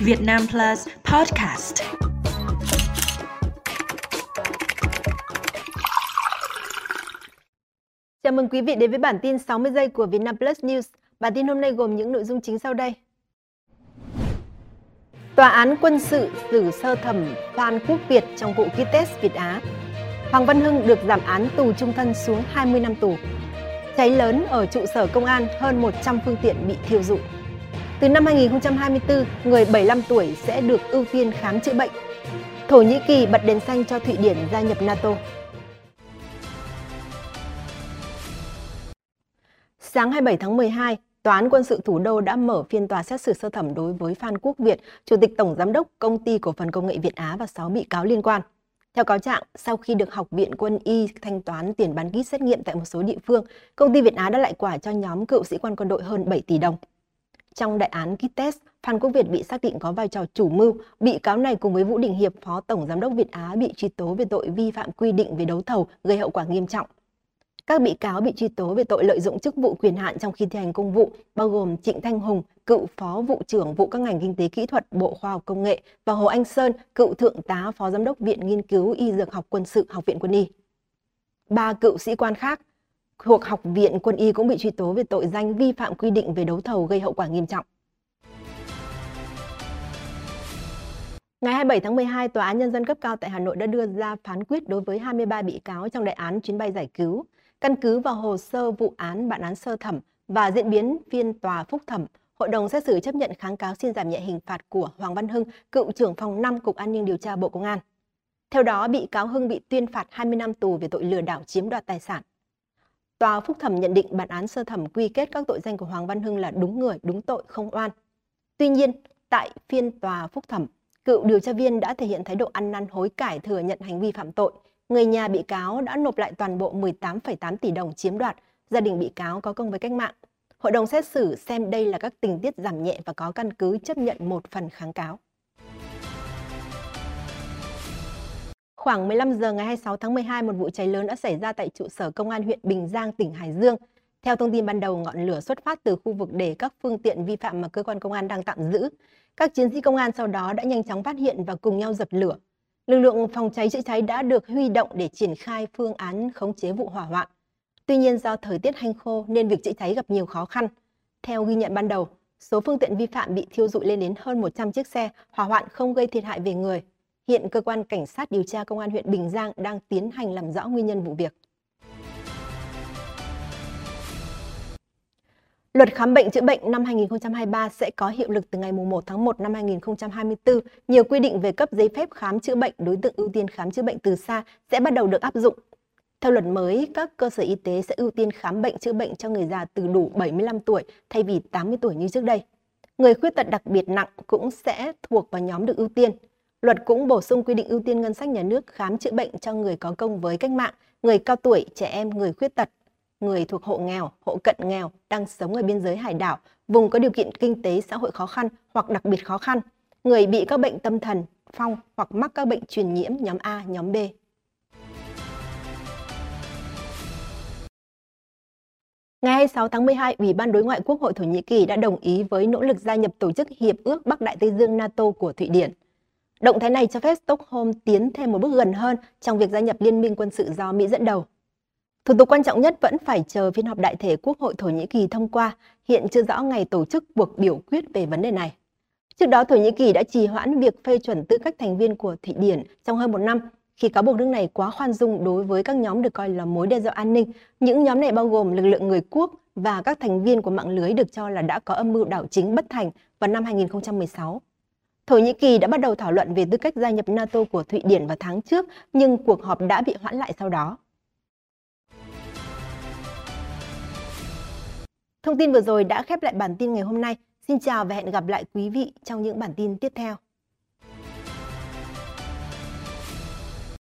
Việt Nam Plus Podcast. Chào mừng quý vị đến với bản tin 60 giây của Việt Nam Plus News. Bản tin hôm nay gồm những nội dung chính sau đây. Tòa án quân sự xử sơ thẩm Phan Quốc Việt trong vụ ký test Việt Á. Hoàng Văn Hưng được giảm án tù trung thân xuống 20 năm tù. Cháy lớn ở trụ sở công an, hơn 100 phương tiện bị thiêu rụi. Từ năm 2024, người 75 tuổi sẽ được ưu tiên khám chữa bệnh. Thổ Nhĩ Kỳ bật đèn xanh cho Thụy Điển gia nhập NATO. Sáng 27 tháng 12, Tòa án quân sự thủ đô đã mở phiên tòa xét xử sơ thẩm đối với Phan Quốc Việt, Chủ tịch Tổng Giám đốc Công ty Cổ phần Công nghệ Việt Á và 6 bị cáo liên quan. Theo cáo trạng, sau khi được Học viện Quân y thanh toán tiền bán kit xét nghiệm tại một số địa phương, công ty Việt Á đã lại quả cho nhóm cựu sĩ quan quân đội hơn 7 tỷ đồng. Trong đại án Kites, Phan Quốc Việt bị xác định có vai trò chủ mưu. Bị cáo này cùng với Vũ Đình Hiệp, Phó Tổng Giám đốc Việt Á bị truy tố về tội vi phạm quy định về đấu thầu gây hậu quả nghiêm trọng. Các bị cáo bị truy tố về tội lợi dụng chức vụ quyền hạn trong khi thi hành công vụ, bao gồm Trịnh Thanh Hùng, cựu Phó vụ trưởng vụ các ngành kinh tế kỹ thuật Bộ Khoa học Công nghệ và Hồ Anh Sơn, cựu Thượng tá Phó Giám đốc Viện Nghiên cứu Y Dược học Quân sự Học viện Quân y. Ba cựu sĩ quan khác thuộc Học viện Quân y cũng bị truy tố về tội danh vi phạm quy định về đấu thầu gây hậu quả nghiêm trọng. Ngày 27 tháng 12, Tòa án Nhân dân cấp cao tại Hà Nội đã đưa ra phán quyết đối với 23 bị cáo trong đại án chuyến bay giải cứu. Căn cứ vào hồ sơ vụ án, bản án sơ thẩm và diễn biến phiên tòa phúc thẩm, Hội đồng xét xử chấp nhận kháng cáo xin giảm nhẹ hình phạt của Hoàng Văn Hưng, cựu trưởng phòng 5 Cục An ninh điều tra Bộ Công an. Theo đó, bị cáo Hưng bị tuyên phạt 20 năm tù về tội lừa đảo chiếm đoạt tài sản. Tòa phúc thẩm nhận định bản án sơ thẩm quy kết các tội danh của Hoàng Văn Hưng là đúng người, đúng tội, không oan. Tuy nhiên, tại phiên tòa phúc thẩm, cựu điều tra viên đã thể hiện thái độ ăn năn hối cải thừa nhận hành vi phạm tội. Người nhà bị cáo đã nộp lại toàn bộ 18,8 tỷ đồng chiếm đoạt, gia đình bị cáo có công với cách mạng. Hội đồng xét xử xem đây là các tình tiết giảm nhẹ và có căn cứ chấp nhận một phần kháng cáo. Khoảng 15 giờ ngày 26 tháng 12, một vụ cháy lớn đã xảy ra tại trụ sở công an huyện Bình Giang, tỉnh Hải Dương. Theo thông tin ban đầu, ngọn lửa xuất phát từ khu vực để các phương tiện vi phạm mà cơ quan công an đang tạm giữ. Các chiến sĩ công an sau đó đã nhanh chóng phát hiện và cùng nhau dập lửa. Lực lượng phòng cháy chữa cháy đã được huy động để triển khai phương án khống chế vụ hỏa hoạn. Tuy nhiên do thời tiết hanh khô nên việc chữa cháy gặp nhiều khó khăn. Theo ghi nhận ban đầu, số phương tiện vi phạm bị thiêu dụi lên đến hơn 100 chiếc xe, hỏa hoạn không gây thiệt hại về người. Hiện cơ quan cảnh sát điều tra công an huyện Bình Giang đang tiến hành làm rõ nguyên nhân vụ việc. Luật khám bệnh chữa bệnh năm 2023 sẽ có hiệu lực từ ngày 1 tháng 1 năm 2024. Nhiều quy định về cấp giấy phép khám chữa bệnh đối tượng ưu tiên khám chữa bệnh từ xa sẽ bắt đầu được áp dụng. Theo luật mới, các cơ sở y tế sẽ ưu tiên khám bệnh chữa bệnh cho người già từ đủ 75 tuổi thay vì 80 tuổi như trước đây. Người khuyết tật đặc biệt nặng cũng sẽ thuộc vào nhóm được ưu tiên. Luật cũng bổ sung quy định ưu tiên ngân sách nhà nước khám chữa bệnh cho người có công với cách mạng, người cao tuổi, trẻ em, người khuyết tật, người thuộc hộ nghèo, hộ cận nghèo đang sống ở biên giới hải đảo, vùng có điều kiện kinh tế xã hội khó khăn hoặc đặc biệt khó khăn, người bị các bệnh tâm thần, phong hoặc mắc các bệnh truyền nhiễm nhóm A, nhóm B. Ngày 26 tháng 12, Ủy ban Đối ngoại Quốc hội Thổ Nhĩ Kỳ đã đồng ý với nỗ lực gia nhập Tổ chức Hiệp ước Bắc Đại Tây Dương NATO của Thụy Điển. Động thái này cho phép Stockholm tiến thêm một bước gần hơn trong việc gia nhập liên minh quân sự do Mỹ dẫn đầu. Thủ tục quan trọng nhất vẫn phải chờ phiên họp đại thể Quốc hội Thổ Nhĩ Kỳ thông qua, hiện chưa rõ ngày tổ chức cuộc biểu quyết về vấn đề này. Trước đó, Thổ Nhĩ Kỳ đã trì hoãn việc phê chuẩn tư cách thành viên của Thụy Điển trong hơn một năm khi cáo buộc nước này quá khoan dung đối với các nhóm được coi là mối đe dọa an ninh. Những nhóm này bao gồm lực lượng người quốc và các thành viên của mạng lưới được cho là đã có âm mưu đảo chính bất thành vào năm 2016. Thổ Nhĩ Kỳ đã bắt đầu thảo luận về tư cách gia nhập NATO của Thụy Điển vào tháng trước, nhưng cuộc họp đã bị hoãn lại sau đó. Thông tin vừa rồi đã khép lại bản tin ngày hôm nay. Xin chào và hẹn gặp lại quý vị trong những bản tin tiếp theo.